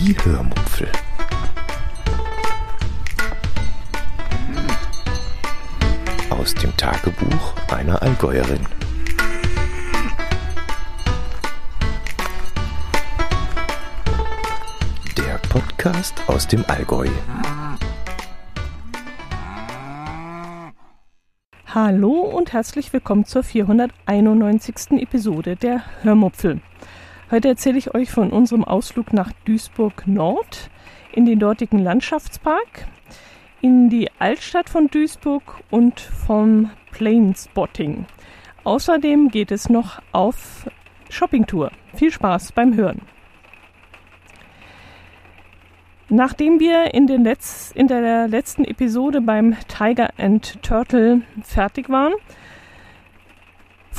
Die Hörmupfel. Aus dem Tagebuch einer Allgäuerin. Der Podcast aus dem Allgäu. Hallo und herzlich willkommen zur 491. Episode der Hörmupfel. Heute erzähle ich euch von unserem Ausflug nach Duisburg Nord in den dortigen Landschaftspark, in die Altstadt von Duisburg und vom Planespotting. Außerdem geht es noch auf Shoppingtour. Viel Spaß beim Hören. Nachdem wir in, den Letz-, in der letzten Episode beim Tiger and Turtle fertig waren,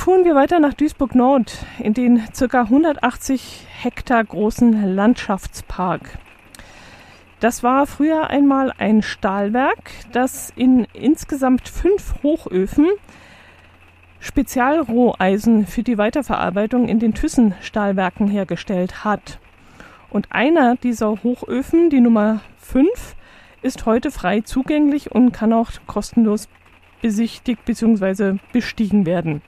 fuhren wir weiter nach Duisburg Nord in den ca. 180 Hektar großen Landschaftspark. Das war früher einmal ein Stahlwerk, das in insgesamt fünf Hochöfen Spezialroheisen für die Weiterverarbeitung in den Thyssen-Stahlwerken hergestellt hat. Und einer dieser Hochöfen, die Nummer 5, ist heute frei zugänglich und kann auch kostenlos besichtigt bzw. bestiegen werden.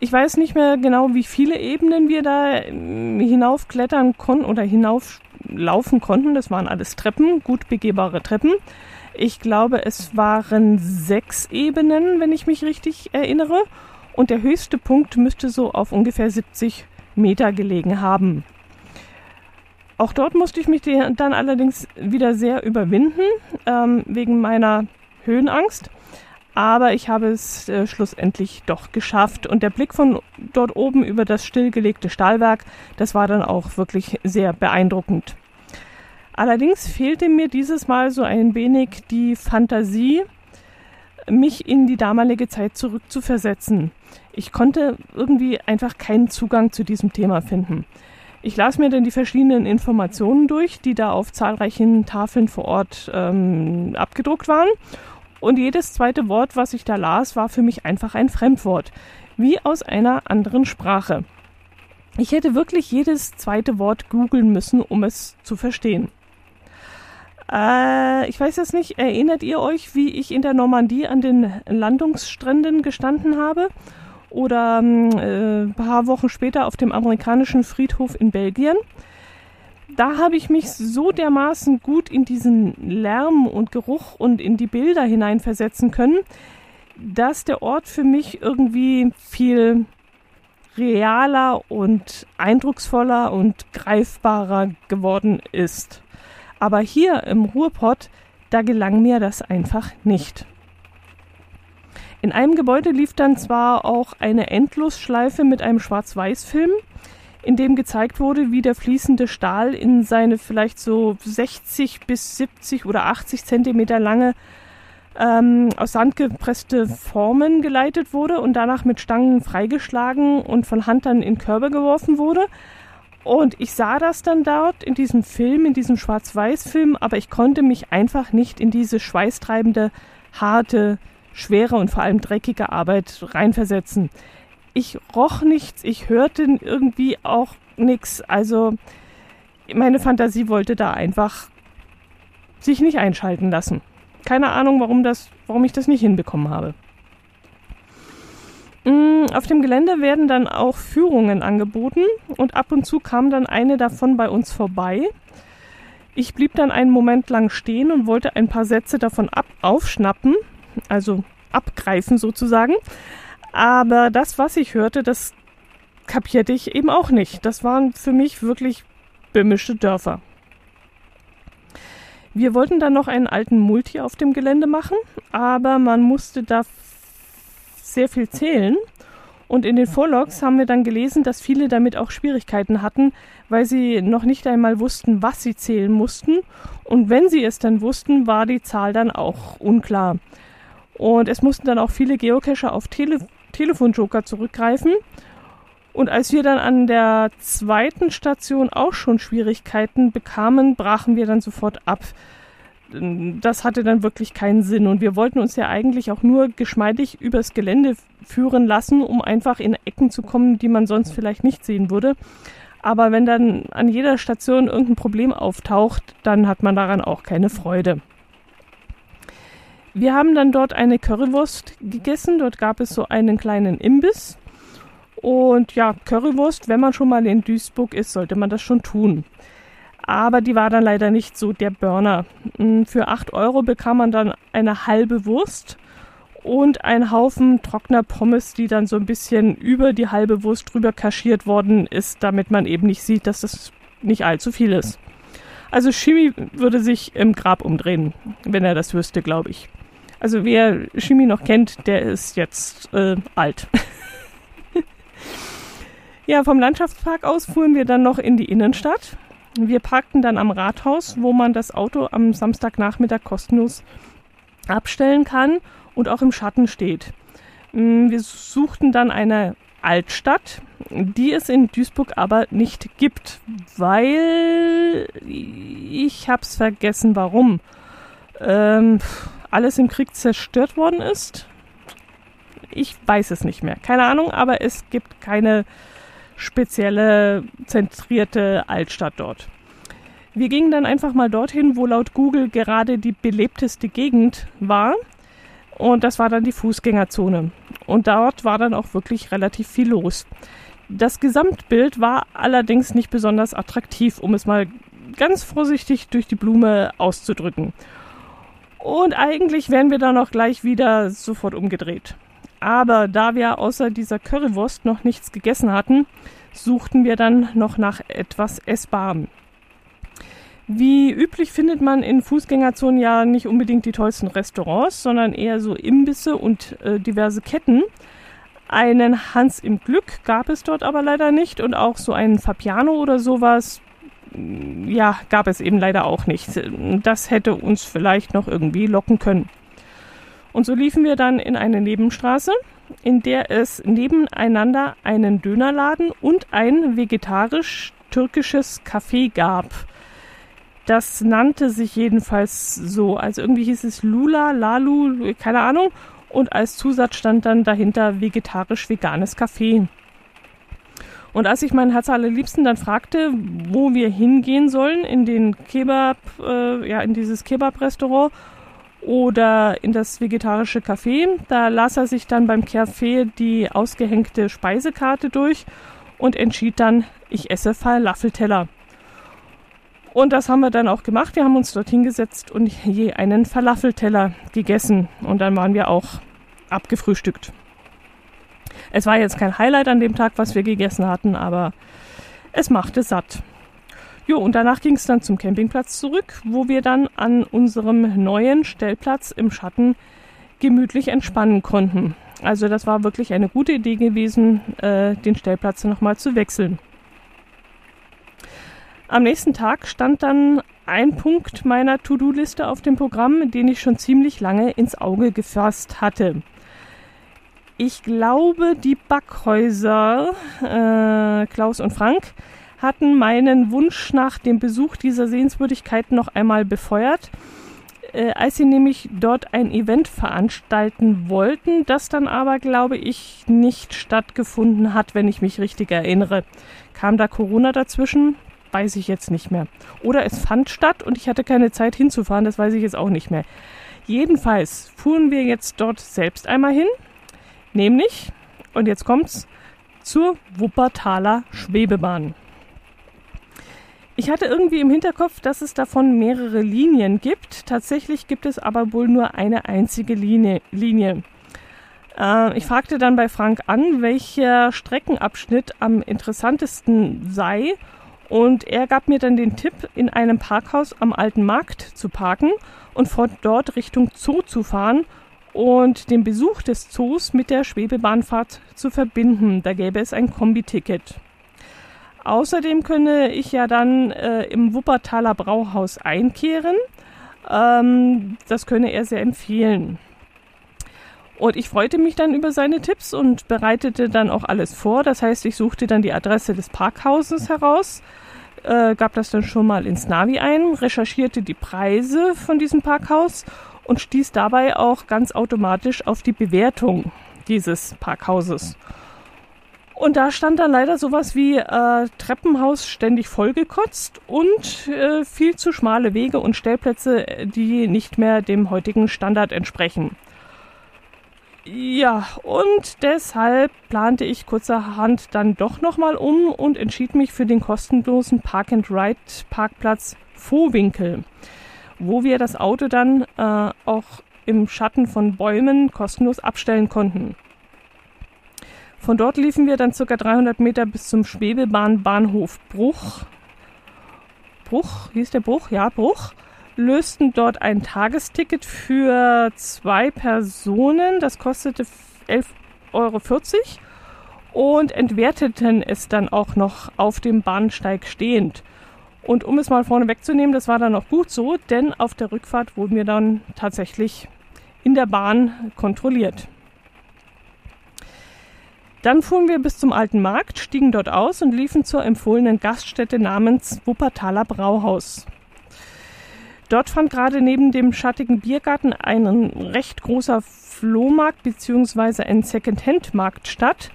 Ich weiß nicht mehr genau, wie viele Ebenen wir da ähm, hinaufklettern konnten oder hinauflaufen konnten. Das waren alles Treppen, gut begehbare Treppen. Ich glaube, es waren sechs Ebenen, wenn ich mich richtig erinnere. Und der höchste Punkt müsste so auf ungefähr 70 Meter gelegen haben. Auch dort musste ich mich dann allerdings wieder sehr überwinden, ähm, wegen meiner Höhenangst aber ich habe es äh, schlussendlich doch geschafft. Und der Blick von dort oben über das stillgelegte Stahlwerk, das war dann auch wirklich sehr beeindruckend. Allerdings fehlte mir dieses Mal so ein wenig die Fantasie, mich in die damalige Zeit zurückzuversetzen. Ich konnte irgendwie einfach keinen Zugang zu diesem Thema finden. Ich las mir dann die verschiedenen Informationen durch, die da auf zahlreichen Tafeln vor Ort ähm, abgedruckt waren und jedes zweite Wort, was ich da las, war für mich einfach ein Fremdwort, wie aus einer anderen Sprache. Ich hätte wirklich jedes zweite Wort googeln müssen, um es zu verstehen. Äh, ich weiß jetzt nicht, erinnert ihr euch, wie ich in der Normandie an den Landungsstränden gestanden habe? Oder äh, ein paar Wochen später auf dem amerikanischen Friedhof in Belgien? Da habe ich mich so dermaßen gut in diesen Lärm und Geruch und in die Bilder hineinversetzen können, dass der Ort für mich irgendwie viel realer und eindrucksvoller und greifbarer geworden ist. Aber hier im Ruhrpott, da gelang mir das einfach nicht. In einem Gebäude lief dann zwar auch eine Endlosschleife mit einem Schwarz-Weiß-Film, in dem gezeigt wurde, wie der fließende Stahl in seine vielleicht so 60 bis 70 oder 80 Zentimeter lange ähm, aus Sand gepresste Formen geleitet wurde und danach mit Stangen freigeschlagen und von Hand dann in Körbe geworfen wurde. Und ich sah das dann dort in diesem Film, in diesem Schwarz-Weiß-Film, aber ich konnte mich einfach nicht in diese schweißtreibende, harte, schwere und vor allem dreckige Arbeit reinversetzen ich roch nichts, ich hörte irgendwie auch nichts. Also meine Fantasie wollte da einfach sich nicht einschalten lassen. Keine Ahnung, warum, das, warum ich das nicht hinbekommen habe. Mm, auf dem Gelände werden dann auch Führungen angeboten und ab und zu kam dann eine davon bei uns vorbei. Ich blieb dann einen Moment lang stehen und wollte ein paar Sätze davon ab aufschnappen, also abgreifen sozusagen. Aber das, was ich hörte, das kapierte ich eben auch nicht. Das waren für mich wirklich böhmische Dörfer. Wir wollten dann noch einen alten Multi auf dem Gelände machen, aber man musste da sehr viel zählen. Und in den Vorlogs haben wir dann gelesen, dass viele damit auch Schwierigkeiten hatten, weil sie noch nicht einmal wussten, was sie zählen mussten. Und wenn sie es dann wussten, war die Zahl dann auch unklar. Und es mussten dann auch viele Geocacher auf Tele Telefonjoker zurückgreifen. Und als wir dann an der zweiten Station auch schon Schwierigkeiten bekamen, brachen wir dann sofort ab. Das hatte dann wirklich keinen Sinn. Und wir wollten uns ja eigentlich auch nur geschmeidig übers Gelände führen lassen, um einfach in Ecken zu kommen, die man sonst vielleicht nicht sehen würde. Aber wenn dann an jeder Station irgendein Problem auftaucht, dann hat man daran auch keine Freude. Wir haben dann dort eine Currywurst gegessen. Dort gab es so einen kleinen Imbiss. Und ja, Currywurst, wenn man schon mal in Duisburg ist, sollte man das schon tun. Aber die war dann leider nicht so der Burner. Hm, für 8 Euro bekam man dann eine halbe Wurst und einen Haufen trockener Pommes, die dann so ein bisschen über die halbe Wurst drüber kaschiert worden ist, damit man eben nicht sieht, dass das nicht allzu viel ist. Also Shimi würde sich im Grab umdrehen, wenn er das wüsste, glaube ich. Also wer Shimi noch kennt, der ist jetzt äh, alt. ja, vom Landschaftspark aus fuhren wir dann noch in die Innenstadt. Wir parkten dann am Rathaus, wo man das Auto am Samstagnachmittag kostenlos abstellen kann und auch im Schatten steht. Mm, wir suchten dann eine Altstadt, die es in Duisburg aber nicht gibt, weil ich hab's vergessen, warum. Ähm, alles im Krieg zerstört worden ist. Ich weiß es nicht mehr. Keine Ahnung, aber es gibt keine spezielle zentrierte Altstadt dort. Wir gingen dann einfach mal dorthin, wo laut Google gerade die belebteste Gegend war. Und das war dann die Fußgängerzone. Und dort war dann auch wirklich relativ viel los. Das Gesamtbild war allerdings nicht besonders attraktiv, um es mal ganz vorsichtig durch die Blume auszudrücken. Und eigentlich wären wir dann auch gleich wieder sofort umgedreht. Aber da wir außer dieser Currywurst noch nichts gegessen hatten, suchten wir dann noch nach etwas Essbarem. Wie üblich findet man in Fußgängerzonen ja nicht unbedingt die tollsten Restaurants, sondern eher so Imbisse und äh, diverse Ketten. Einen Hans im Glück gab es dort aber leider nicht und auch so einen Fabiano oder sowas, ja, gab es eben leider auch nicht. Das hätte uns vielleicht noch irgendwie locken können. Und so liefen wir dann in eine Nebenstraße, in der es nebeneinander einen Dönerladen und ein vegetarisch-türkisches Café gab. Das nannte sich jedenfalls so. Also irgendwie hieß es Lula, Lalu, keine Ahnung. Und als Zusatz stand dann dahinter vegetarisch-veganes Kaffee. Und als ich meinen Herz allerliebsten dann fragte, wo wir hingehen sollen, in den Kebab, äh, ja, in dieses Kebab-Restaurant oder in das vegetarische Café, da las er sich dann beim Café die ausgehängte Speisekarte durch und entschied dann, ich esse Falafelteller. Und das haben wir dann auch gemacht. Wir haben uns dorthin gesetzt und je einen Falafelteller gegessen. Und dann waren wir auch abgefrühstückt. Es war jetzt kein Highlight an dem Tag, was wir gegessen hatten, aber es machte satt. Jo, und danach ging es dann zum Campingplatz zurück, wo wir dann an unserem neuen Stellplatz im Schatten gemütlich entspannen konnten. Also das war wirklich eine gute Idee gewesen, äh, den Stellplatz nochmal zu wechseln. Am nächsten Tag stand dann ein Punkt meiner To-Do-Liste auf dem Programm, den ich schon ziemlich lange ins Auge gefasst hatte. Ich glaube, die Backhäuser äh, Klaus und Frank hatten meinen Wunsch nach dem Besuch dieser Sehenswürdigkeiten noch einmal befeuert, äh, als sie nämlich dort ein Event veranstalten wollten, das dann aber, glaube ich, nicht stattgefunden hat, wenn ich mich richtig erinnere. Kam da Corona dazwischen? weiß ich jetzt nicht mehr. Oder es fand statt und ich hatte keine Zeit hinzufahren, das weiß ich jetzt auch nicht mehr. Jedenfalls fuhren wir jetzt dort selbst einmal hin, nämlich, und jetzt kommt's, zur Wuppertaler Schwebebahn. Ich hatte irgendwie im Hinterkopf, dass es davon mehrere Linien gibt. Tatsächlich gibt es aber wohl nur eine einzige Linie. Linie. Äh, ich fragte dann bei Frank an, welcher Streckenabschnitt am interessantesten sei und er gab mir dann den Tipp, in einem Parkhaus am Alten Markt zu parken und von dort Richtung Zoo zu fahren und den Besuch des Zoos mit der Schwebebahnfahrt zu verbinden. Da gäbe es ein Kombiticket. Außerdem könne ich ja dann äh, im Wuppertaler Brauhaus einkehren. Ähm, das könne er sehr empfehlen. Und ich freute mich dann über seine Tipps und bereitete dann auch alles vor. Das heißt, ich suchte dann die Adresse des Parkhauses heraus, äh, gab das dann schon mal ins Navi ein, recherchierte die Preise von diesem Parkhaus und stieß dabei auch ganz automatisch auf die Bewertung dieses Parkhauses. Und da stand dann leider sowas wie äh, Treppenhaus ständig vollgekotzt und äh, viel zu schmale Wege und Stellplätze, die nicht mehr dem heutigen Standard entsprechen. Ja, und deshalb plante ich kurzerhand dann doch nochmal um und entschied mich für den kostenlosen Park-and-Ride-Parkplatz Vohwinkel, wo wir das Auto dann äh, auch im Schatten von Bäumen kostenlos abstellen konnten. Von dort liefen wir dann ca. 300 Meter bis zum Schwebebahnbahnhof Bruch. Bruch, hieß der Bruch? Ja, Bruch lösten dort ein Tagesticket für zwei Personen. Das kostete 11,40 Euro und entwerteten es dann auch noch auf dem Bahnsteig stehend. Und um es mal vorne wegzunehmen, das war dann auch gut so, denn auf der Rückfahrt wurden wir dann tatsächlich in der Bahn kontrolliert. Dann fuhren wir bis zum alten Markt, stiegen dort aus und liefen zur empfohlenen Gaststätte namens Wuppertaler Brauhaus. Dort fand gerade neben dem schattigen Biergarten ein recht großer Flohmarkt bzw. ein Second-Hand-Markt statt,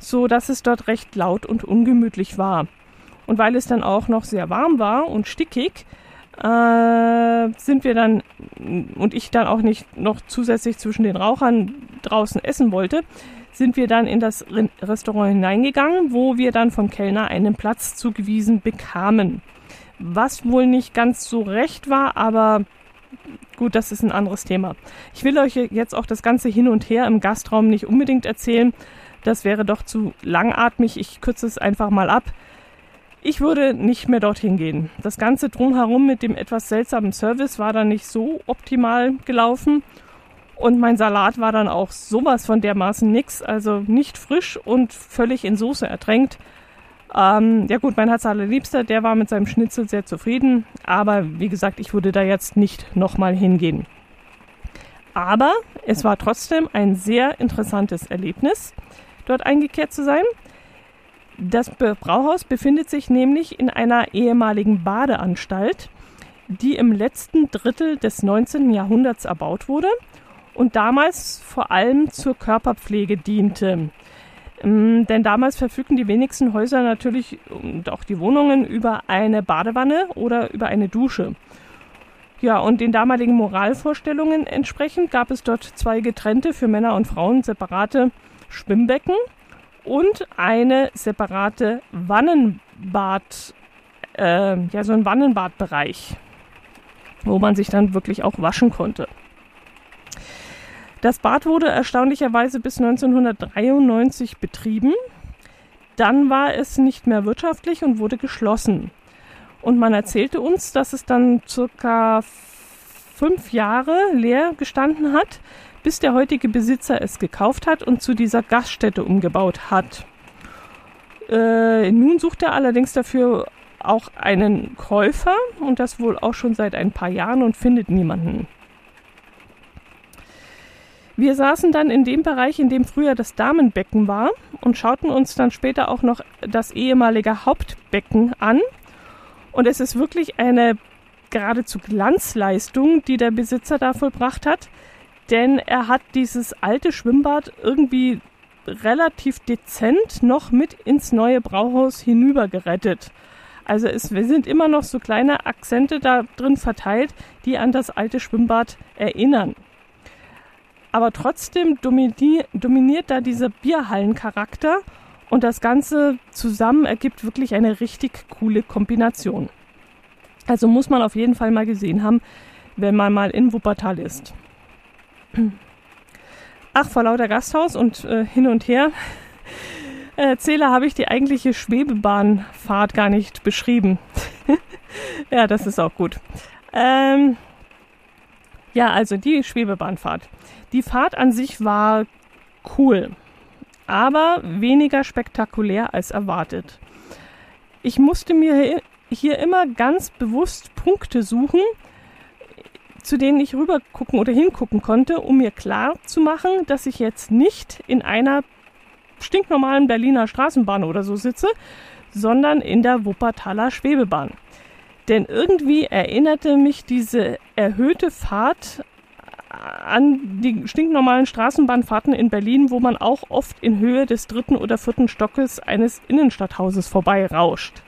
so dass es dort recht laut und ungemütlich war. Und weil es dann auch noch sehr warm war und stickig, äh, sind wir dann und ich dann auch nicht noch zusätzlich zwischen den Rauchern draußen essen wollte, sind wir dann in das Restaurant hineingegangen, wo wir dann vom Kellner einen Platz zugewiesen bekamen was wohl nicht ganz so recht war, aber gut, das ist ein anderes Thema. Ich will euch jetzt auch das ganze Hin und Her im Gastraum nicht unbedingt erzählen. Das wäre doch zu langatmig. Ich kürze es einfach mal ab. Ich würde nicht mehr dorthin gehen. Das Ganze drumherum mit dem etwas seltsamen Service war dann nicht so optimal gelaufen. Und mein Salat war dann auch sowas von dermaßen nix, also nicht frisch und völlig in Soße ertränkt. Ähm, ja gut, mein Herz allerliebster, der war mit seinem Schnitzel sehr zufrieden, aber wie gesagt, ich würde da jetzt nicht nochmal hingehen. Aber es war trotzdem ein sehr interessantes Erlebnis, dort eingekehrt zu sein. Das Brauhaus befindet sich nämlich in einer ehemaligen Badeanstalt, die im letzten Drittel des 19. Jahrhunderts erbaut wurde und damals vor allem zur Körperpflege diente. Ähm, denn damals verfügten die wenigsten Häuser natürlich und auch die Wohnungen über eine Badewanne oder über eine Dusche. Ja, und den damaligen Moralvorstellungen entsprechend gab es dort zwei getrennte für Männer und Frauen separate Schwimmbecken und eine separate Wannenbad, äh, ja, so ein Wannenbadbereich, wo man sich dann wirklich auch waschen konnte. Das Bad wurde erstaunlicherweise bis 1993 betrieben. Dann war es nicht mehr wirtschaftlich und wurde geschlossen. Und man erzählte uns, dass es dann circa fünf Jahre leer gestanden hat, bis der heutige Besitzer es gekauft hat und zu dieser Gaststätte umgebaut hat. Äh, nun sucht er allerdings dafür auch einen Käufer und das wohl auch schon seit ein paar Jahren und findet niemanden. Wir saßen dann in dem Bereich, in dem früher das Damenbecken war und schauten uns dann später auch noch das ehemalige Hauptbecken an. Und es ist wirklich eine geradezu Glanzleistung, die der Besitzer da vollbracht hat, denn er hat dieses alte Schwimmbad irgendwie relativ dezent noch mit ins neue Brauhaus hinüber gerettet. Also es sind immer noch so kleine Akzente da drin verteilt, die an das alte Schwimmbad erinnern aber trotzdem dominiert, dominiert da dieser Bierhallencharakter und das Ganze zusammen ergibt wirklich eine richtig coole Kombination. Also muss man auf jeden Fall mal gesehen haben, wenn man mal in Wuppertal ist. Ach, vor lauter Gasthaus und äh, hin und her erzähle, habe ich die eigentliche Schwebebahnfahrt gar nicht beschrieben. ja, das ist auch gut. Ähm, ja, also die Schwebebahnfahrt. Die Fahrt an sich war cool, aber weniger spektakulär als erwartet. Ich musste mir hier immer ganz bewusst Punkte suchen, zu denen ich rübergucken oder hingucken konnte, um mir klar zu machen, dass ich jetzt nicht in einer stinknormalen Berliner Straßenbahn oder so sitze, sondern in der Wuppertaler Schwebebahn. Denn irgendwie erinnerte mich diese erhöhte Fahrt an die stinknormalen Straßenbahnfahrten in Berlin, wo man auch oft in Höhe des dritten oder vierten Stockes eines Innenstadthauses vorbei rauscht.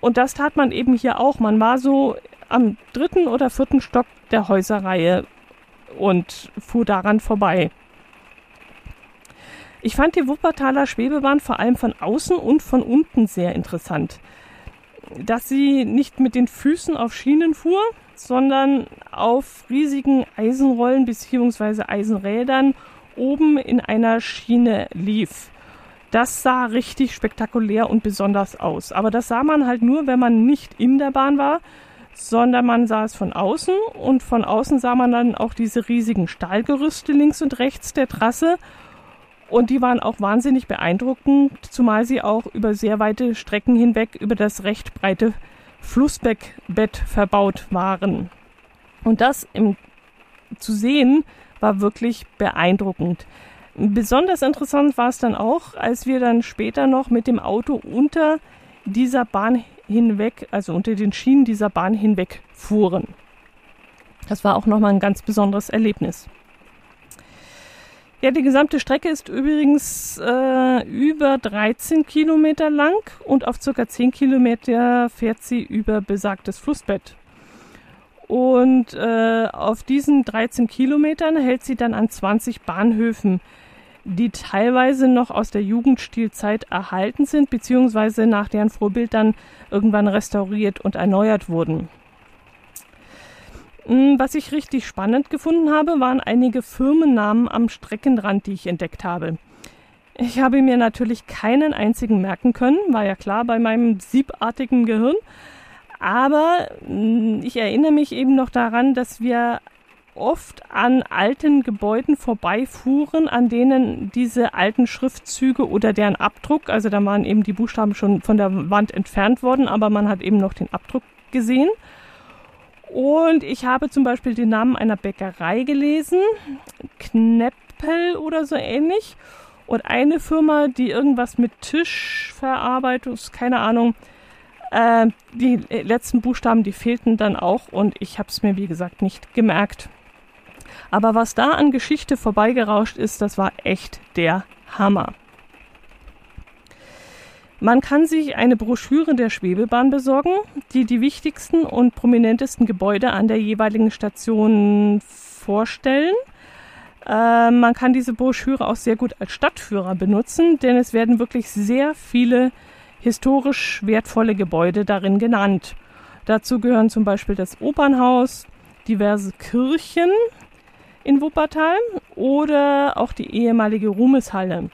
Und das tat man eben hier auch. Man war so am dritten oder vierten Stock der Häuserreihe und fuhr daran vorbei. Ich fand die Wuppertaler Schwebebahn vor allem von außen und von unten sehr interessant. Dass sie nicht mit den Füßen auf Schienen fuhr, sondern auf riesigen Eisenrollen bzw. Eisenrädern oben in einer Schiene lief. Das sah richtig spektakulär und besonders aus. Aber das sah man halt nur, wenn man nicht in der Bahn war, sondern man sah es von außen und von außen sah man dann auch diese riesigen Stahlgerüste links und rechts der Trasse und die waren auch wahnsinnig beeindruckend, zumal sie auch über sehr weite Strecken hinweg über das recht breite Flussbeckbett verbaut waren. Und das im, zu sehen war wirklich beeindruckend. Besonders interessant war es dann auch, als wir dann später noch mit dem Auto unter dieser Bahn hinweg, also unter den Schienen dieser Bahn hinweg fuhren. Das war auch nochmal ein ganz besonderes Erlebnis. Ja, die gesamte Strecke ist übrigens äh, über 13 Kilometer lang und auf circa 10 Kilometer fährt sie über besagtes Flussbett. Und äh, auf diesen 13 Kilometern hält sie dann an 20 Bahnhöfen, die teilweise noch aus der Jugendstilzeit erhalten sind, beziehungsweise nach deren Vorbild dann irgendwann restauriert und erneuert wurden. Hm, was ich richtig spannend gefunden habe, waren einige Firmennamen am Streckenrand, die ich entdeckt habe. Ich habe mir natürlich keinen einzigen merken können, war ja klar bei meinem siebartigen Gehirn. Aber hm, ich erinnere mich eben noch daran, dass wir oft an alten Gebäuden vorbeifuhren, an denen diese alten Schriftzüge oder deren Abdruck, also da waren eben die Buchstaben schon von der Wand entfernt worden, aber man hat eben noch den Abdruck gesehen. Und ich habe zum Beispiel den Namen einer Bäckerei gelesen, Kneppel oder so ähnlich. Und eine Firma, die irgendwas mit Tischverarbeitung, keine Ahnung, äh, die letzten Buchstaben, die fehlten dann auch und ich habe es mir, wie gesagt, nicht gemerkt. Aber was da an Geschichte vorbeigerauscht ist, das war echt der Hammer. Man kann sich eine Broschüre der Schwebebahn besorgen, die die wichtigsten und prominentesten Gebäude an der jeweiligen Station vorstellen. Äh, man kann diese Broschüre auch sehr gut als Stadtführer benutzen, denn es werden wirklich sehr viele historisch wertvolle Gebäude darin genannt. Dazu gehören zum Beispiel das Opernhaus, diverse Kirchen in Wuppertal oder auch die ehemalige Ruhmeshalle.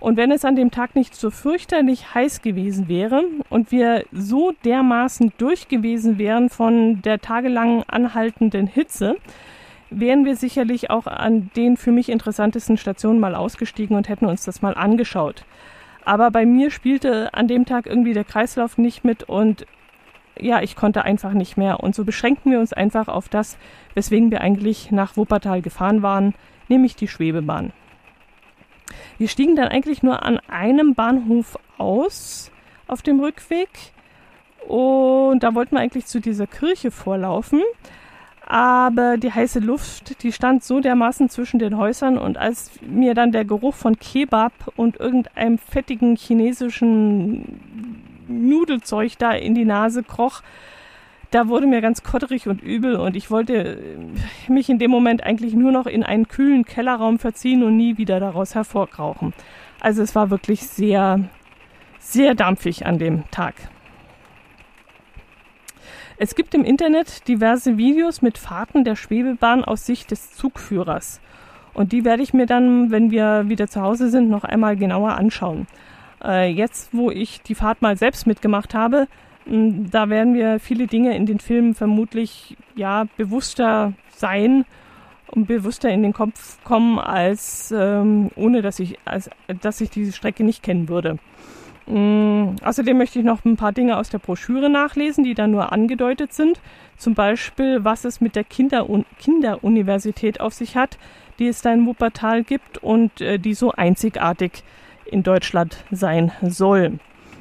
Und wenn es an dem Tag nicht so fürchterlich heiß gewesen wäre und wir so dermaßen durch gewesen wären von der tagelang anhaltenden Hitze, wären wir sicherlich auch an den für mich interessantesten Stationen mal ausgestiegen und hätten uns das mal angeschaut. Aber bei mir spielte an dem Tag irgendwie der Kreislauf nicht mit und ja, ich konnte einfach nicht mehr. Und so beschränkten wir uns einfach auf das, weswegen wir eigentlich nach Wuppertal gefahren waren, nämlich die Schwebebahn. Wir stiegen dann eigentlich nur an einem Bahnhof aus auf dem Rückweg und da wollten wir eigentlich zu dieser Kirche vorlaufen. Aber die heiße Luft, die stand so dermaßen zwischen den Häusern und als mir dann der Geruch von Kebab und irgendeinem fettigen chinesischen Nudelzeug da in die Nase kroch, da wurde mir ganz kotterig und übel und ich wollte äh, mich in dem Moment eigentlich nur noch in einen kühlen Kellerraum verziehen und nie wieder daraus hervorkrauchen. Also es war wirklich sehr, sehr dampfig an dem Tag. Es gibt im Internet diverse Videos mit Fahrten der Schwebebahn aus Sicht des Zugführers. Und die werde ich mir dann, wenn wir wieder zu Hause sind, noch einmal genauer anschauen. Äh, jetzt, wo ich die Fahrt mal selbst mitgemacht habe, da werden wir viele Dinge in den Filmen vermutlich ja bewusster sein und bewusster in den Kopf kommen, als ähm, ohne dass ich, als, dass ich diese Strecke nicht kennen würde. Ähm, außerdem möchte ich noch ein paar Dinge aus der Broschüre nachlesen, die da nur angedeutet sind. Zum Beispiel, was es mit der Kinder Kinderuniversität auf sich hat, die es da in Wuppertal gibt und äh, die so einzigartig in Deutschland sein soll.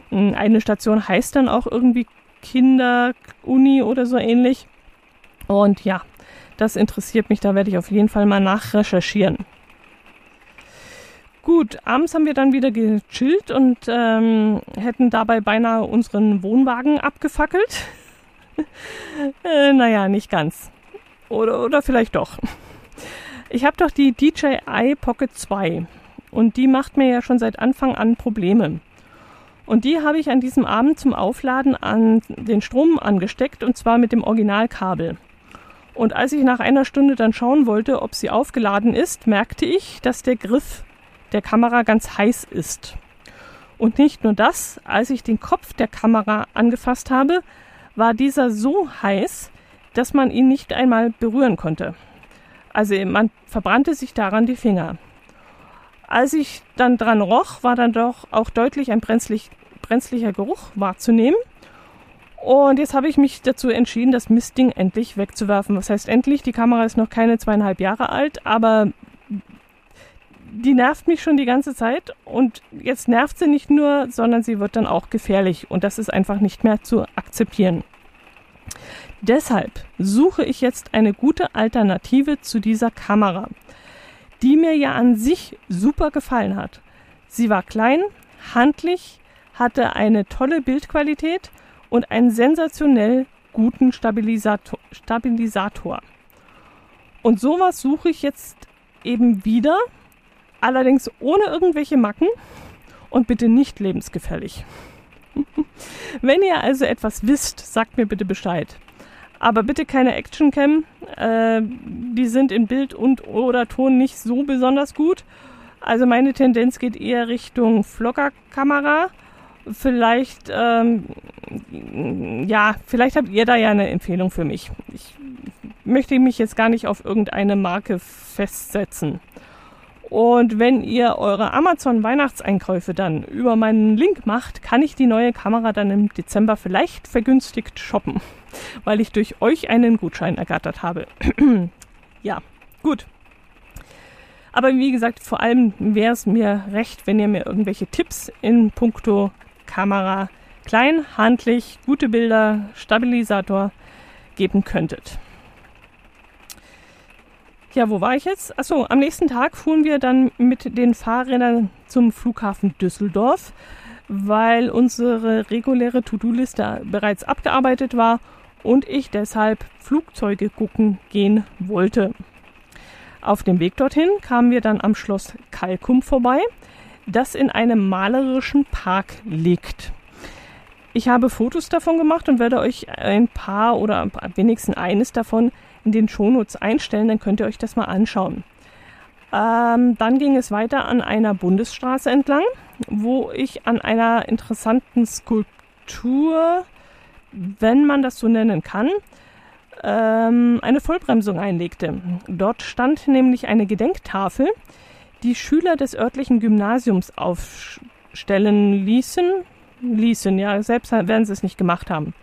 Hm, eine Station heißt dann auch irgendwie Kinderuni oder so ähnlich. Und ja, Das interessiert mich, da werde ich auf jeden Fall mal nachrecherchieren. Gut, abends haben wir dann wieder gechillt und ähm, hätten dabei beinahe unseren Wohnwagen abgefackelt. äh, naja, nicht ganz. Oder, oder vielleicht doch. Ich habe doch die DJI Pocket 2 und die macht mir ja schon seit Anfang an Probleme. Und die habe ich an diesem Abend zum Aufladen an den Strom angesteckt und zwar mit dem Originalkabel. Und als ich nach einer Stunde dann schauen wollte, ob sie aufgeladen ist, merkte ich, dass der Griff der Kamera ganz heiß ist. Und nicht nur das, als ich den Kopf der Kamera angefasst habe, war dieser so heiß, dass man ihn nicht einmal berühren konnte. Also man verbrannte sich daran die Finger. Als ich dann dran roch, war dann doch auch deutlich ein brenzlig, brenzlicher Geruch wahrzunehmen. Und jetzt habe ich mich dazu entschieden, das Mistding endlich wegzuwerfen. Was heißt endlich? Die Kamera ist noch keine zweieinhalb Jahre alt, aber die nervt mich schon die ganze Zeit und jetzt nervt sie nicht nur, sondern sie wird dann auch gefährlich und das ist einfach nicht mehr zu akzeptieren. Deshalb suche ich jetzt eine gute Alternative zu dieser Kamera, die mir ja an sich super gefallen hat. Sie war klein, handlich, hatte eine tolle Bildqualität und einen sensationell guten Stabilisator. Stabilisator. Und sowas suche ich jetzt eben wieder allerdings ohne irgendwelche Macken und bitte nicht lebensgefährlich. Wenn ihr also etwas wisst, sagt mir bitte Bescheid. Aber bitte keine Actioncam. Äh, die sind in Bild und oder Ton nicht so besonders gut. Also meine Tendenz geht eher Richtung Vlogger-Kamera. Vielleicht, ähm, ja, vielleicht habt ihr da ja eine Empfehlung für mich. Ich möchte mich jetzt gar nicht auf irgendeine Marke festsetzen. Und wenn ihr eure Amazon Weihnachtseinkäufe dann über meinen Link macht, kann ich die neue Kamera dann im Dezember vielleicht vergünstigt shoppen, weil ich durch euch einen Gutschein ergattert habe. ja, gut. Aber wie gesagt, vor allem wäre es mir recht, wenn ihr mir irgendwelche Tipps in puncto Kamera klein, handlich, gute Bilder, Stabilisator geben könntet. Ja, wo war ich jetzt? Achso, am nächsten Tag fuhren wir dann mit den Fahrrädern zum Flughafen Düsseldorf, weil unsere reguläre To-Do-Liste bereits abgearbeitet war und ich deshalb Flugzeuge gucken gehen wollte. Auf dem Weg dorthin kamen wir dann am Schloss Kalkum vorbei, das in einem malerischen Park liegt. Ich habe Fotos davon gemacht und werde euch ein paar oder wenigstens eines davon in den Shownotes einstellen, dann könnt ihr euch das mal anschauen. Ähm, dann ging es weiter an einer Bundesstraße entlang, wo ich an einer interessanten Skulptur, wenn man das so nennen kann, ähm, eine Vollbremsung einlegte. Dort stand nämlich eine Gedenktafel, die Schüler des örtlichen Gymnasiums aufstellen ließen. Ließen, ja, selbst werden sie es nicht gemacht haben.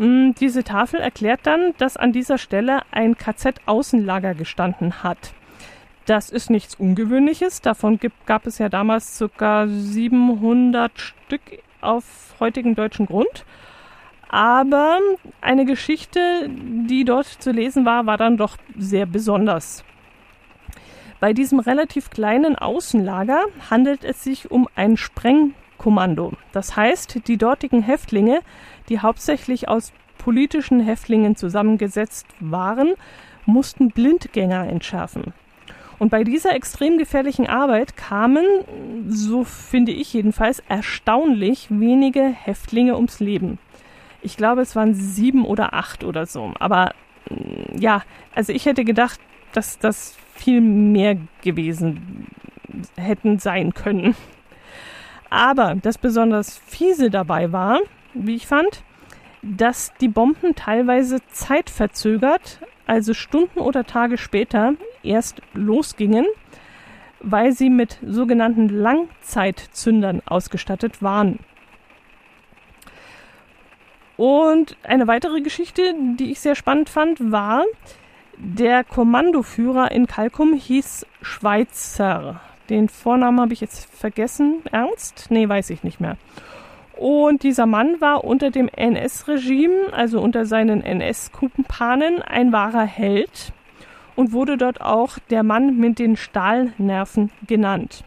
Mm, diese Tafel erklärt dann, dass an dieser Stelle ein KZ-Außenlager gestanden hat. Das ist nichts Ungewöhnliches. Davon gab es ja damals ca. 700 Stück auf heutigem deutschen Grund. Aber eine Geschichte, die dort zu lesen war, war dann doch sehr besonders. Bei diesem relativ kleinen Außenlager handelt es sich um ein Sprengkommando. Das heißt, die dortigen Häftlinge die hauptsächlich aus politischen Häftlingen zusammengesetzt waren, mussten Blindgänger entschärfen. Und bei dieser extrem gefährlichen Arbeit kamen, so finde ich jedenfalls, erstaunlich wenige Häftlinge ums Leben. Ich glaube, es waren sieben oder acht oder so. Aber mm, ja, also ich hätte gedacht, dass das viel mehr gewesen hätten sein können. Aber das besonders fiese dabei war, wie ich fand, dass die Bomben teilweise zeitverzögert, also Stunden oder Tage später, erst losgingen, weil sie mit sogenannten Langzeitzündern ausgestattet waren. Und eine weitere Geschichte, die ich sehr spannend fand, war, der Kommandoführer in Kalkum hieß Schweitzer. Den Vornamen habe ich jetzt vergessen. Ernst? Nee, weiß ich nicht mehr. Und dieser Mann war unter dem NS-Regime, also unter seinen NS-Kumpanen, ein wahrer Held. und wurde dort auch der Mann mit den Stahlnerven genannt.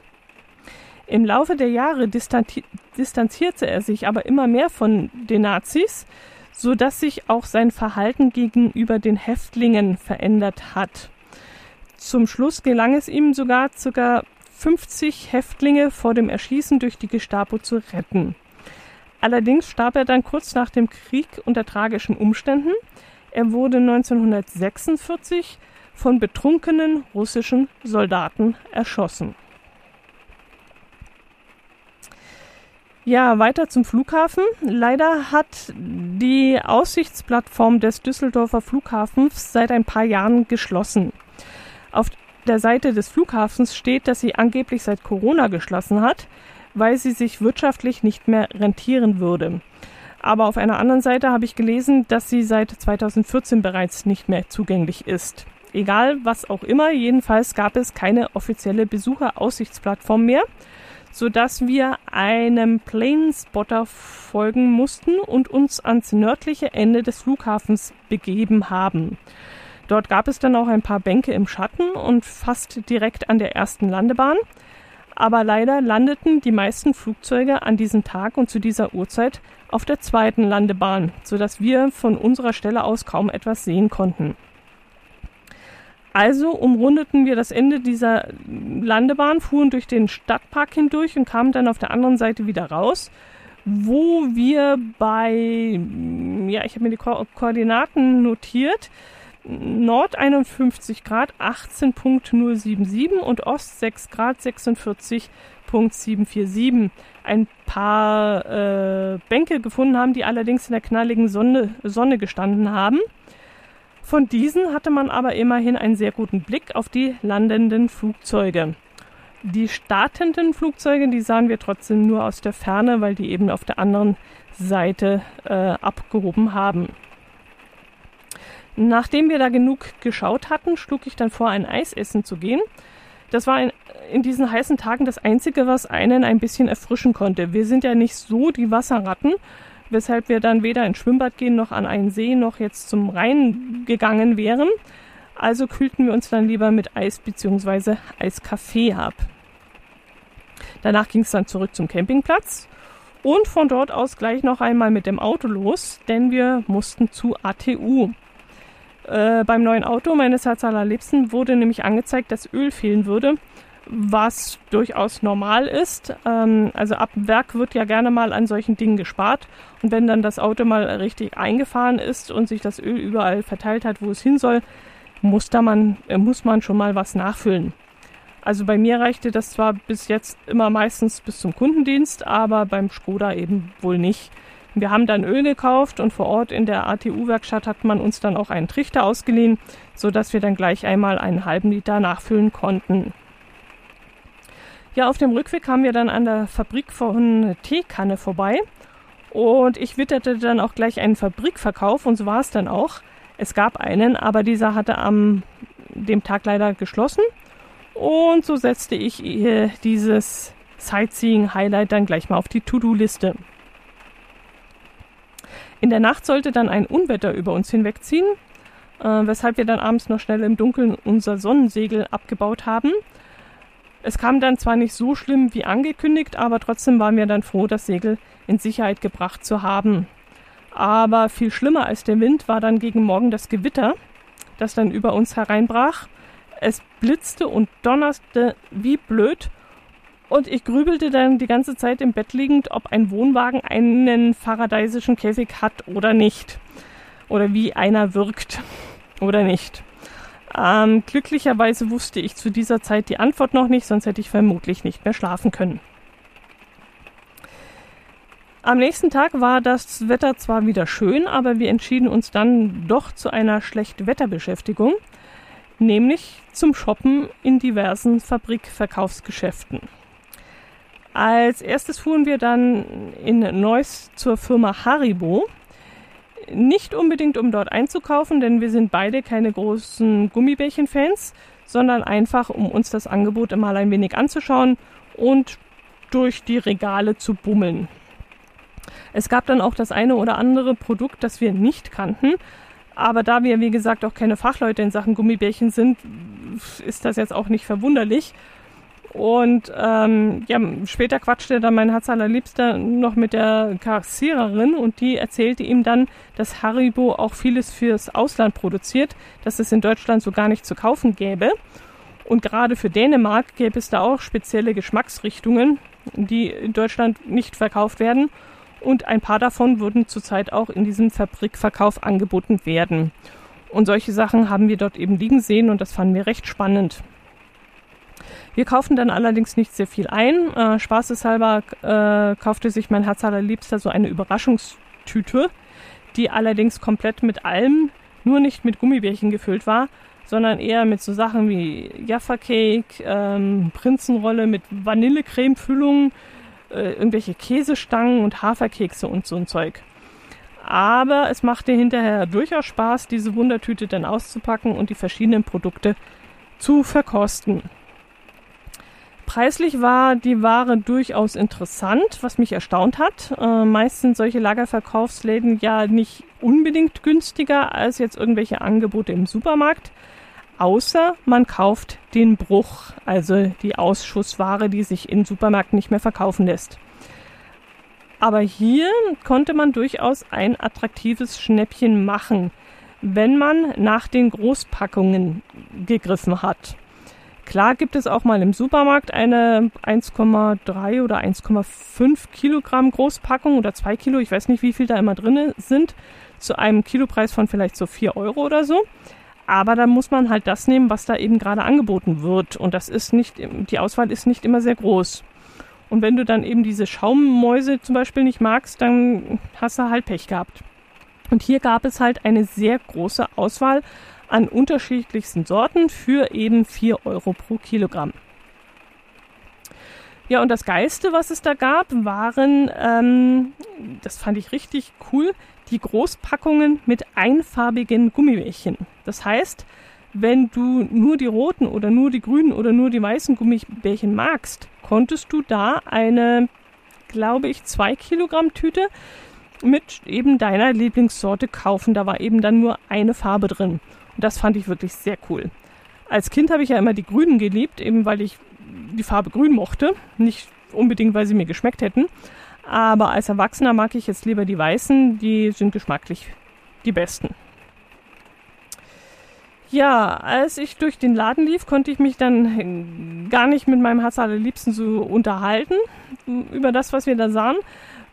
Im Laufe der Jahre distanzierte er sich aber immer mehr von den Nazis, so dass sich auch sein Verhalten gegenüber den Häftlingen verändert hat. Zum Schluss gelang es ihm sogar, ca. 50 Häftlinge vor dem Erschießen durch die Gestapo zu retten. Allerdings starb er dann kurz nach dem Krieg unter tragischen Umständen. Er wurde 1946 von betrunkenen russischen Soldaten erschossen. Ja, weiter zum Flughafen. Leider hat die Aussichtsplattform des Düsseldorfer Flughafens seit ein paar Jahren geschlossen. Auf der Seite des Flughafens steht, dass sie angeblich seit Corona geschlossen hat, weil sie sich wirtschaftlich nicht mehr rentieren würde. Aber auf einer anderen Seite habe ich gelesen, dass sie seit 2014 bereits nicht mehr zugänglich ist. Egal was auch immer, jedenfalls gab es keine offizielle Besucheraussichtsplattform mehr so dass wir einem Planespotter folgen mussten und uns ans nördliche Ende des Flughafens begeben haben. Dort gab es dann auch ein paar Bänke im Schatten und fast direkt an der ersten Landebahn. Aber leider landeten die meisten Flugzeuge an diesem Tag und zu dieser Uhrzeit auf der zweiten Landebahn, sodass wir von unserer Stelle aus kaum etwas sehen konnten. Also umrundeten wir das Ende dieser Landebahn, fuhren durch den Stadtpark hindurch und kamen dann auf der anderen Seite wieder raus, wo wir bei, ja, ich habe mir die Ko Koordinaten notiert, Nord 51 Grad 18.077 und Ost 6 Grad 46.747 ein paar äh, Bänke gefunden haben, die allerdings in der knalligen Sonne, Sonne gestanden haben. Von diesen hatte man aber immerhin einen sehr guten Blick auf die landenden Flugzeuge. Die startenden Flugzeuge, die sahen wir trotzdem nur aus der Ferne, weil die eben auf der anderen Seite äh, abgehoben haben. Nachdem wir da genug geschaut hatten, schlug ich dann vor, ein Eis essen zu gehen. Das war in, in diesen heißen Tagen das Einzige, was einen ein bisschen erfrischen konnte. Wir sind ja nicht so die Wasserratten, weshalb wir dann weder ins Schwimmbad gehen noch an einen See noch jetzt zum Rhein gegangen wären. Also kühlten wir uns dann lieber mit Eis bzw. Eiskaffee ab. Danach ging es dann zurück zum Campingplatz und von dort aus gleich noch einmal mit dem Auto los, denn wir mussten zu ATU. Äh, beim neuen Auto meines Herz allerliebsten wurde nämlich angezeigt, dass Öl fehlen würde was durchaus normal ist. Ähm, also ab Werk wird ja gerne mal an solchen Dingen gespart. Und wenn dann das Auto mal richtig eingefahren ist und sich das Öl überall verteilt hat, wo es hin soll, muss, da man, äh, muss man schon mal was nachfüllen. Also bei mir reichte das zwar bis jetzt immer meistens bis zum Kundendienst, aber beim Skoda eben wohl nicht. Wir haben dann Öl gekauft und vor Ort in der ATU-Werkstatt hat man uns dann auch einen Trichter ausgeliehen, sodass wir dann gleich einmal einen halben Liter nachfüllen konnten. Ja, auf dem Rückweg kamen wir dann an der Fabrik von Teekanne vorbei und ich witterte dann auch gleich einen Fabrikverkauf und so war es dann auch. Es gab einen, aber dieser hatte am dem Tag leider geschlossen und so setzte ich dieses Sightseeing-Highlight dann gleich mal auf die To-Do-Liste. In der Nacht sollte dann ein Unwetter über uns hinwegziehen, äh, weshalb wir dann abends noch schnell im Dunkeln unser Sonnensegel abgebaut haben es kam dann zwar nicht so schlimm wie angekündigt, aber trotzdem waren wir dann froh, das Segel in Sicherheit gebracht zu haben. Aber viel schlimmer als der Wind war dann gegen Morgen das Gewitter, das dann über uns hereinbrach. Es blitzte und donnerte wie blöd und ich grübelte dann die ganze Zeit im Bett liegend, ob ein Wohnwagen einen faradaysischen Käfig hat oder nicht. Oder wie einer wirkt oder nicht. Ähm, glücklicherweise wusste ich zu dieser Zeit die Antwort noch nicht, sonst hätte ich vermutlich nicht mehr schlafen können. Am nächsten Tag war das Wetter zwar wieder schön, aber wir entschieden uns dann doch zu einer Schlechtwetterbeschäftigung, nämlich zum Shoppen in diversen Fabrikverkaufsgeschäften. Als erstes fuhren wir dann in Neuss zur Firma Haribo, nicht unbedingt, um dort einzukaufen, denn wir sind beide keine großen Gummibärchen-Fans, sondern einfach, um uns das Angebot mal ein wenig anzuschauen und durch die Regale zu bummeln. Es gab dann auch das eine oder andere Produkt, das wir nicht kannten. Aber da wir, wie gesagt, auch keine Fachleute in Sachen Gummibärchen sind, ist das jetzt auch nicht verwunderlich. Und ähm, ja, später quatschte dann mein Herz allerliebster noch mit der Kassiererin und die erzählte ihm dann, dass Haribo auch vieles fürs Ausland produziert, dass es in Deutschland so gar nicht zu kaufen gäbe. Und gerade für Dänemark gäbe es da auch spezielle Geschmacksrichtungen, die in Deutschland nicht verkauft werden. Und ein paar davon würden zurzeit auch in diesem Fabrikverkauf angeboten werden. Und solche Sachen haben wir dort eben liegen sehen und das fanden wir recht spannend. Wir kauften dann allerdings nicht sehr viel ein. Äh, spaßeshalber äh, kaufte sich mein Herz allerliebster so eine Überraschungstüte, die allerdings komplett mit allem, nur nicht mit Gummibärchen gefüllt war, sondern eher mit so Sachen wie Jaffa Cake, ähm, Prinzenrolle mit Vanillecreme-Füllung, äh, irgendwelche Käsestangen und Haferkekse und so ein Zeug. Aber es machte hinterher durchaus Spaß, diese Wundertüte dann auszupacken und die verschiedenen Produkte zu verkosten. Preislich war die Ware durchaus interessant, was mich erstaunt hat. Äh, meist sind solche Lagerverkaufsläden ja nicht unbedingt günstiger als jetzt irgendwelche Angebote im Supermarkt, außer man kauft den Bruch, also die Ausschussware, die sich in Supermärkten nicht mehr verkaufen lässt. Aber hier konnte man durchaus ein attraktives Schnäppchen machen, wenn man nach den Großpackungen gegriffen hat. Klar gibt es auch mal im Supermarkt eine 1,3 oder 1,5 Kilogramm Großpackung oder 2 Kilo, ich weiß nicht, wie viel da immer drin sind, zu einem Kilopreis von vielleicht so 4 Euro oder so. Aber da muss man halt das nehmen, was da eben gerade angeboten wird. Und das ist nicht, die Auswahl ist nicht immer sehr groß. Und wenn du dann eben diese Schaummäuse zum Beispiel nicht magst, dann hast du halt Pech gehabt. Und hier gab es halt eine sehr große Auswahl an unterschiedlichsten Sorten für eben 4 Euro pro Kilogramm. Ja, und das Geiste, was es da gab, waren, ähm, das fand ich richtig cool, die Großpackungen mit einfarbigen Gummibärchen. Das heißt, wenn du nur die roten oder nur die grünen oder nur die weißen Gummibärchen magst, konntest du da eine, glaube ich, 2 Kilogramm Tüte mit eben deiner Lieblingssorte kaufen. Da war eben dann nur eine Farbe drin. Das fand ich wirklich sehr cool. Als Kind habe ich ja immer die Grünen geliebt, eben weil ich die Farbe Grün mochte. Nicht unbedingt, weil sie mir geschmeckt hätten. Aber als Erwachsener mag ich jetzt lieber die Weißen. Die sind geschmacklich die besten. Ja, als ich durch den Laden lief, konnte ich mich dann gar nicht mit meinem Herz allerliebsten so unterhalten über das, was wir da sahen,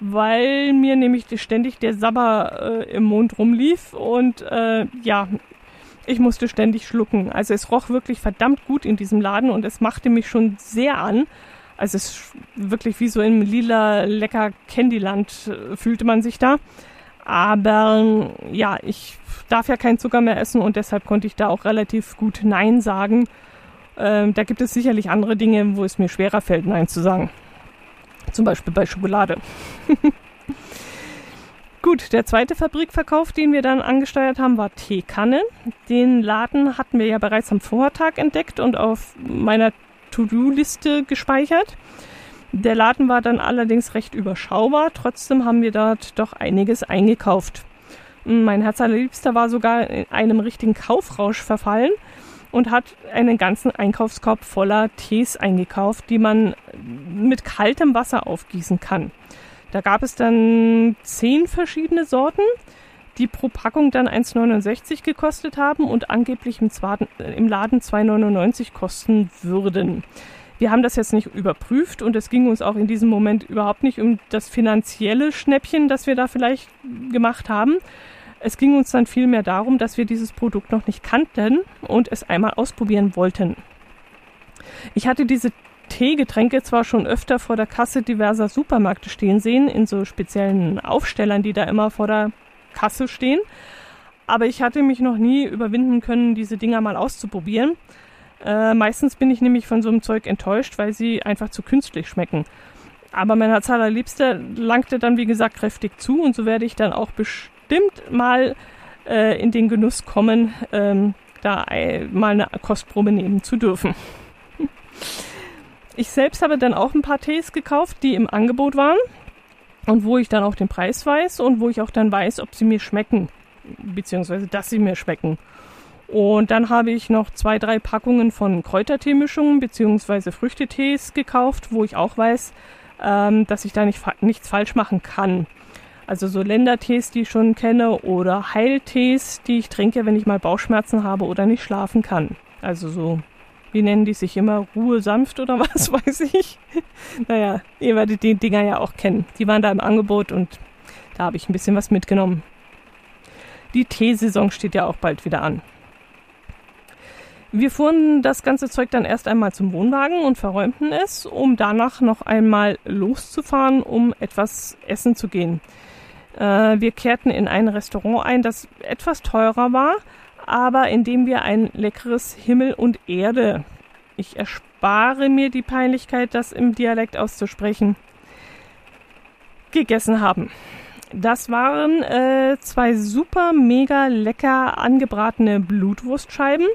weil mir nämlich ständig der Sabber äh, im Mund rumlief und äh, ja, ich musste ständig schlucken. Also es roch wirklich verdammt gut in diesem Laden und es machte mich schon sehr an. Also es ist wirklich wie so im lila lecker Candyland äh, fühlte man sich da. Aber ja, ich darf ja keinen Zucker mehr essen und deshalb konnte ich da auch relativ gut Nein sagen. Ähm, da gibt es sicherlich andere Dinge, wo es mir schwerer fällt, Nein zu sagen. Zum Beispiel bei Schokolade. Gut, der zweite Fabrikverkauf, den wir dann angesteuert haben, war Teekanne. Den Laden hatten wir ja bereits am Vortag entdeckt und auf meiner To-Do-Liste gespeichert. Der Laden war dann allerdings recht überschaubar, trotzdem haben wir dort doch einiges eingekauft. Mein Herz allerliebster war sogar in einem richtigen Kaufrausch verfallen und hat einen ganzen Einkaufskorb voller Tees eingekauft, die man mit kaltem Wasser aufgießen kann. Da gab es dann zehn verschiedene Sorten, die pro Packung dann 1,69 gekostet haben und angeblich im, im Laden 2,99 kosten würden. Wir haben das jetzt nicht überprüft und es ging uns auch in diesem Moment überhaupt nicht um das finanzielle Schnäppchen, das wir da vielleicht gemacht haben. Es ging uns dann vielmehr darum, dass wir dieses Produkt noch nicht kannten und es einmal ausprobieren wollten. Ich hatte diese Teegetränke zwar schon öfter vor der Kasse diverser Supermärkte stehen sehen, in so speziellen Aufstellern, die da immer vor der Kasse stehen, aber ich hatte mich noch nie überwinden können, diese Dinger mal auszuprobieren. Äh, meistens bin ich nämlich von so einem Zeug enttäuscht, weil sie einfach zu künstlich schmecken. Aber mein Herz langte dann, wie gesagt, kräftig zu und so werde ich dann auch bestimmt mal äh, in den Genuss kommen, ähm, da mal eine Kostprobe nehmen zu dürfen. Ich selbst habe dann auch ein paar Tees gekauft, die im Angebot waren und wo ich dann auch den Preis weiß und wo ich auch dann weiß, ob sie mir schmecken beziehungsweise dass sie mir schmecken. Und dann habe ich noch zwei, drei Packungen von Kräuterteemischungen beziehungsweise Früchtetees gekauft, wo ich auch weiß, ähm, dass ich da nicht, nichts falsch machen kann. Also so Ländertees, die ich schon kenne, oder Heiltees, die ich trinke, wenn ich mal Bauchschmerzen habe oder nicht schlafen kann. Also so, wie nennen die sich immer? Ruhe sanft oder was weiß ich. naja, ihr werdet die Dinger ja auch kennen. Die waren da im Angebot und da habe ich ein bisschen was mitgenommen. Die Teesaison steht ja auch bald wieder an. Wir fuhren das ganze Zeug dann erst einmal zum Wohnwagen und verräumten es, um danach noch einmal loszufahren, um etwas essen zu gehen. Äh, wir kehrten in ein Restaurant ein, das etwas teurer war, aber in dem wir ein leckeres Himmel und Erde. Ich erspare mir die Peinlichkeit, das im Dialekt auszusprechen. Gegessen haben. Das waren äh, zwei super mega lecker angebratene Blutwurstscheiben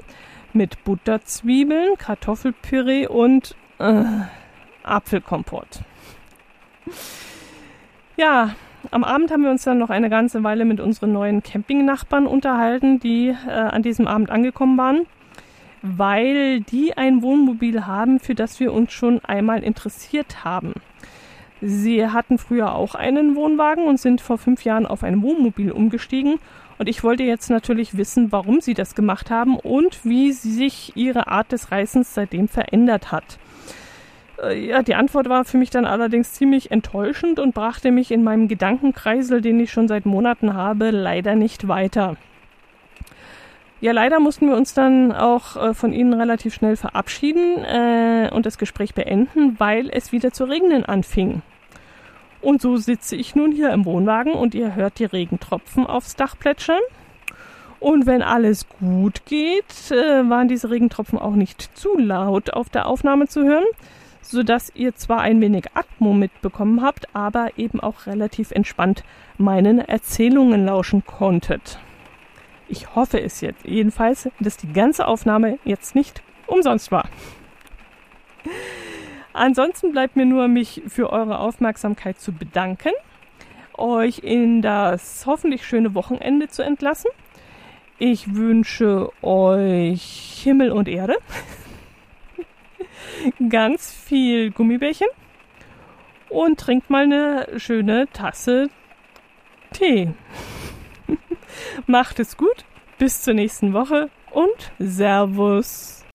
mit Butterzwiebeln, Kartoffelpüree und äh, Apfelkompott. Ja, am Abend haben wir uns dann noch eine ganze Weile mit unseren neuen Campingnachbarn unterhalten, die äh, an diesem Abend angekommen waren, weil die ein Wohnmobil haben, für das wir uns schon einmal interessiert haben. Sie hatten früher auch einen Wohnwagen und sind vor fünf Jahren auf ein Wohnmobil umgestiegen und ich wollte jetzt natürlich wissen, warum sie das gemacht haben und wie sich ihre Art des Reisens seitdem verändert hat. Äh, ja, die Antwort war für mich dann allerdings ziemlich enttäuschend und brachte mich in meinem Gedankenkreisel, den ich schon seit Monaten habe, leider nicht weiter. Ja, leider mussten wir uns dann auch äh, von ihnen relativ schnell verabschieden äh, und das Gespräch beenden, weil es wieder zu regnen anfing. Und so sitze ich nun hier im Wohnwagen und ihr hört die Regentropfen aufs Dach plätschern. Und wenn alles gut geht, äh, waren diese Regentropfen auch nicht zu laut auf der Aufnahme zu hören, sodass ihr zwar ein wenig Atmo mitbekommen habt, aber eben auch relativ entspannt meinen Erzählungen lauschen konntet. Ich hoffe es jetzt jedenfalls, dass die ganze Aufnahme jetzt nicht umsonst war. Ansonsten bleibt mir nur, mich für eure Aufmerksamkeit zu bedanken, euch in das hoffentlich schöne Wochenende zu entlassen. Ich wünsche euch Himmel und Erde, ganz viel Gummibärchen und trinkt mal eine schöne Tasse Tee. Macht es gut, bis zur nächsten Woche und Servus.